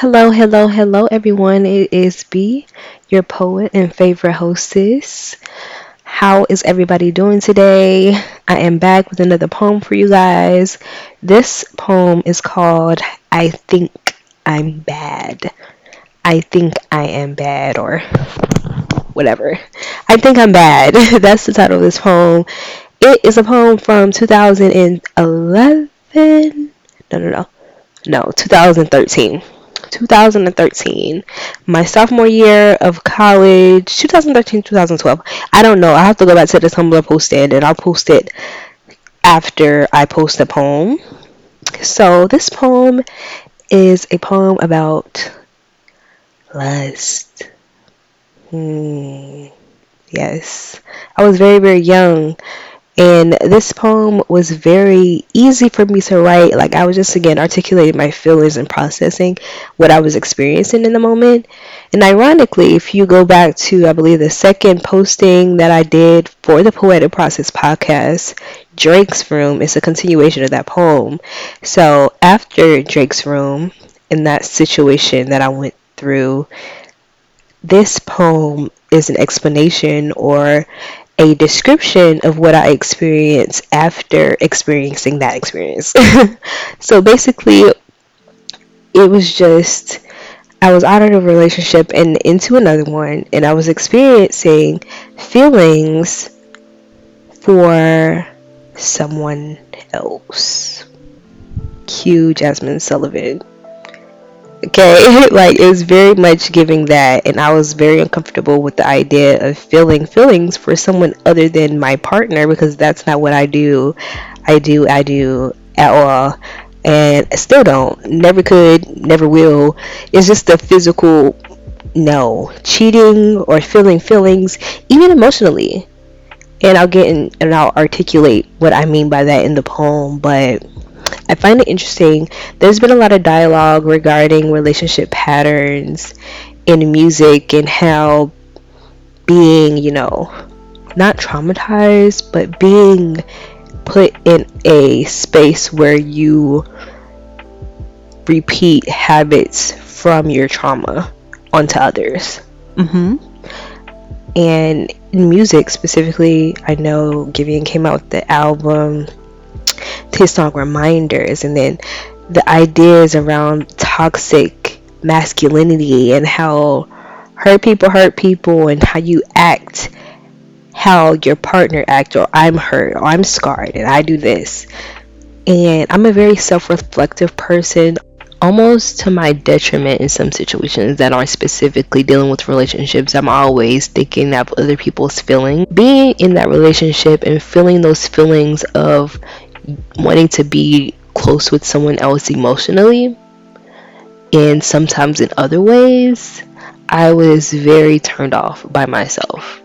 Hello, hello, hello, everyone. It is B, your poet and favorite hostess. How is everybody doing today? I am back with another poem for you guys. This poem is called I Think I'm Bad. I think I am bad, or whatever. I think I'm bad. That's the title of this poem. It is a poem from 2011. No, no, no. No, 2013. 2013, my sophomore year of college, 2013, 2012. I don't know. I have to go back to the Tumblr posted and I'll post it after I post the poem. So, this poem is a poem about lust. Hmm. Yes. I was very, very young and this poem was very easy for me to write. Like I was just again articulating my feelings and processing what I was experiencing in the moment. And ironically, if you go back to I believe the second posting that I did for the Poetic Process podcast, Drake's Room is a continuation of that poem. So after Drake's Room, in that situation that I went through, this poem is an explanation or a description of what I experienced after experiencing that experience. so basically, it was just I was out of a relationship and into another one, and I was experiencing feelings for someone else. Cue Jazmine Sullivan. Okay, like it was very much giving that, and I was very uncomfortable with the idea of feeling feelings for someone other than my partner because that's not what I do. I do, I do at all, and I still don't. Never could, never will. It's just the physical no cheating or feeling feelings, even emotionally. And I'll get in and I'll articulate what I mean by that in the poem, but I find it interesting. There's been a lot of dialogue regarding relationship patterns in music and how being, you know, not traumatized, but being put in a space where you repeat habits from your trauma onto others. Mm-hmm. And in music specifically, I know Giveon came out with the album song reminders and then the ideas around toxic masculinity and how hurt people hurt people and how you act how your partner acts or i'm hurt or i'm scarred and i do this. And i'm a very self-reflective person almost to my detriment in some situations that aren't specifically dealing with relationships. I'm always thinking of other people's feelings. Being in that relationship and feeling those feelings of wanting to be close with someone else emotionally and sometimes in other ways i was very turned off by myself.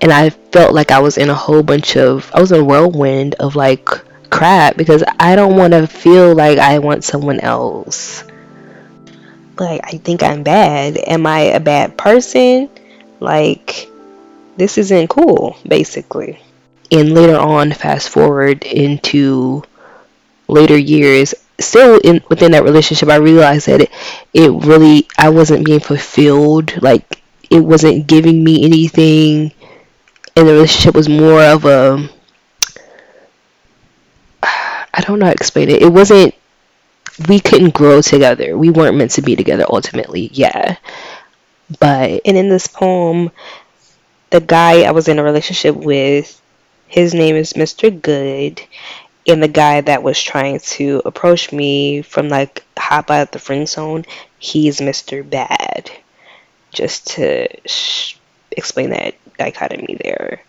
And i felt like i was in a whole bunch of i was in a whirlwind of like crap because i don't want to feel like i want someone else. Like i think i'm bad. Am i a bad person? Like this isn't cool basically and later on fast forward into later years still in within that relationship i realized that it, it really i wasn't being fulfilled. Like it wasn't giving me anything. And the relationship was more of a i don't know how to explain it. It wasn't we couldn't grow together. We weren't meant to be together ultimately yeah. But and in this poem the guy i was in a relationship with his name is Mr. Good, and the guy that was trying to approach me from like hop out the friend zone, he's Mr. Bad. Just to sh- explain that dichotomy there.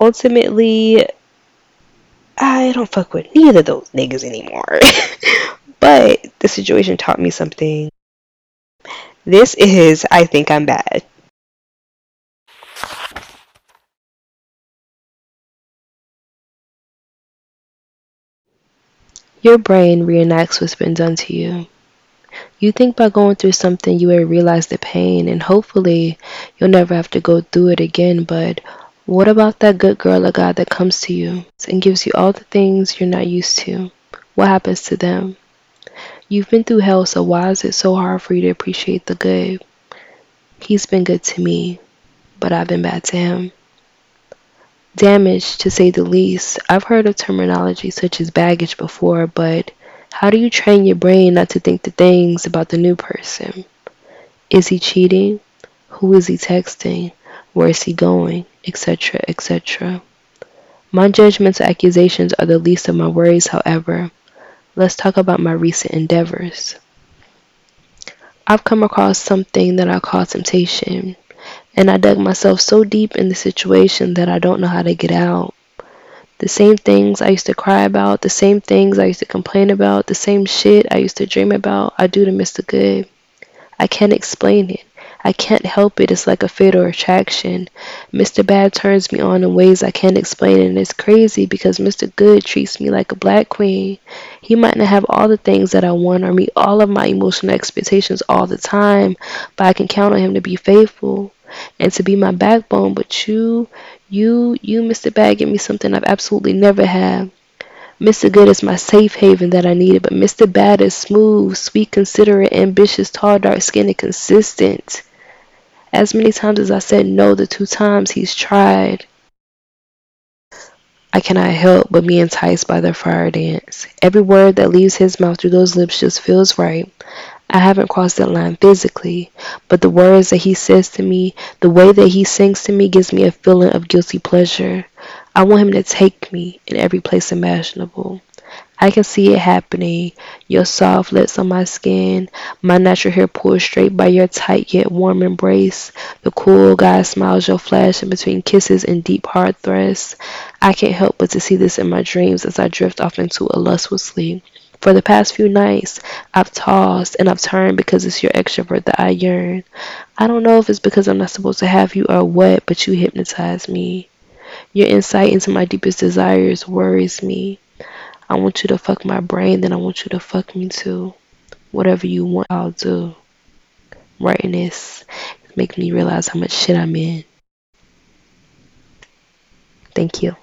Ultimately, I don't fuck with neither of those niggas anymore. but the situation taught me something. This is I Think I'm Bad. Your brain reenacts what's been done to you. You think by going through something you will realize the pain and hopefully you'll never have to go through it again, but what about that good girl or guy that comes to you and gives you all the things you're not used to? What happens to them? You've been through hell, so why is it so hard for you to appreciate the good? He's been good to me, but I've been bad to him. Damage, to say the least. I've heard of terminology such as baggage before, but how do you train your brain not to think the things about the new person? Is he cheating? Who is he texting? Where is he going? Etc., etc. My judgments and accusations are the least of my worries, however. Let's talk about my recent endeavors. I've come across something that I call temptation, and I dug myself so deep in the situation that I don't know how to get out. The same things I used to cry about, the same things I used to complain about, the same shit I used to dream about, I do to Mr. Good. I can't explain it. I can't help it. It's like a fatal attraction. Mr. Bad turns me on in ways I can't explain, and it's crazy because Mr. Good treats me like a black queen. He might not have all the things that I want or meet all of my emotional expectations all the time, but I can count on him to be faithful and to be my backbone. But you, you, you, Mr. Bad, give me something I've absolutely never had. Mr. Good is my safe haven that I needed, but Mr. Bad is smooth, sweet, considerate, ambitious, tall, dark skinned, and consistent. As many times as I said no, the two times he's tried, I cannot help but be enticed by their fire dance. Every word that leaves his mouth through those lips just feels right. I haven't crossed that line physically, but the words that he says to me, the way that he sings to me, gives me a feeling of guilty pleasure. I want him to take me in every place imaginable. I can see it happening. Your soft lips on my skin, my natural hair pulled straight by your tight yet warm embrace, the cool guy smiles you'll flash in between kisses and deep hard thrusts. I can't help but to see this in my dreams as I drift off into a lustful sleep. For the past few nights, I've tossed and I've turned because it's your extrovert that I yearn. I don't know if it's because I'm not supposed to have you or what, but you hypnotize me. Your insight into my deepest desires worries me. I want you to fuck my brain, then I want you to fuck me too. Whatever you want, I'll do. Writing this make me realize how much shit I'm in. Thank you.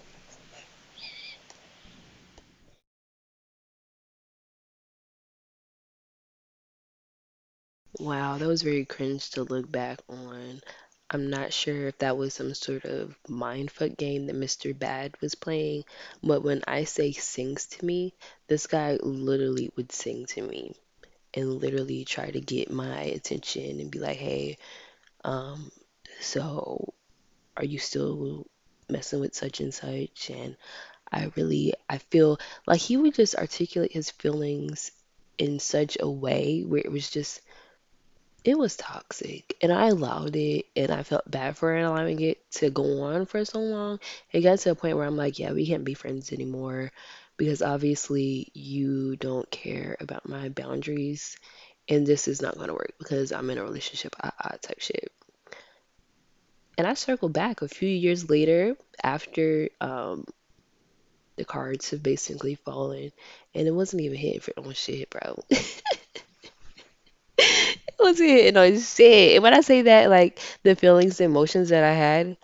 Wow, that was very cringe to look back on. I'm not sure if that was some sort of mindfuck game that Mr. Bad was playing, but when I say sings to me, this guy literally would sing to me and literally try to get my attention and be like, hey, um, so are you still messing with such and such? And I really, I feel like he would just articulate his feelings in such a way where it was just it was toxic and I allowed it and I felt bad for allowing it to go on for so long. It got to a point where I'm like, yeah, we can't be friends anymore because obviously you don't care about my boundaries and this is not going to work because I'm in a relationship uh, uh, type shit. And I circled back a few years later after um, the cards have basically fallen and it wasn't even hitting for no shit, bro. was hitting on shit. And when I say that, like the feelings, the emotions that I had,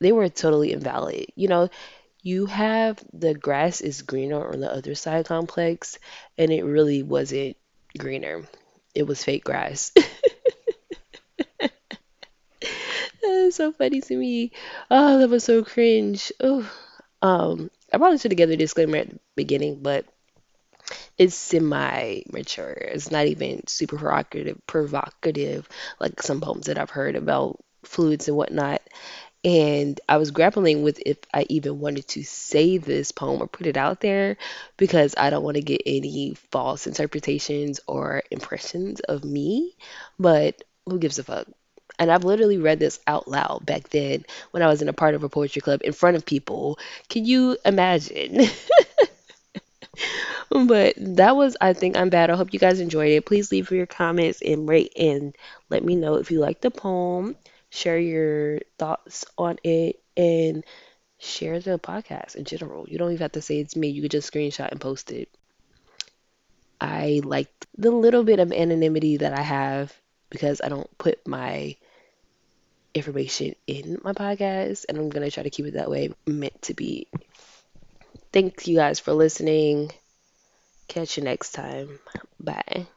they were totally invalid. You know, you have the grass is greener on the other side complex, and it really wasn't greener. It was fake grass. That's so funny to me. Oh, that was so cringe. Oh, um, I probably should have given a disclaimer at the beginning, but it's semi mature. It's not even super provocative, provocative like some poems that I've heard about fluids and whatnot. And I was grappling with if I even wanted to say this poem or put it out there because I don't want to get any false interpretations or impressions of me. But who gives a fuck? And I've literally read this out loud back then when I was in a part of a poetry club in front of people. Can you imagine? But that was, I think, I'm bad. I hope you guys enjoyed it. Please leave your comments and rate and let me know if you like the poem. Share your thoughts on it and share the podcast in general. You don't even have to say it's me. You could just screenshot and post it. I like the little bit of anonymity that I have because I don't put my information in my podcast and I'm going to try to keep it that way meant to be. Thank you guys for listening. Catch you next time. Bye.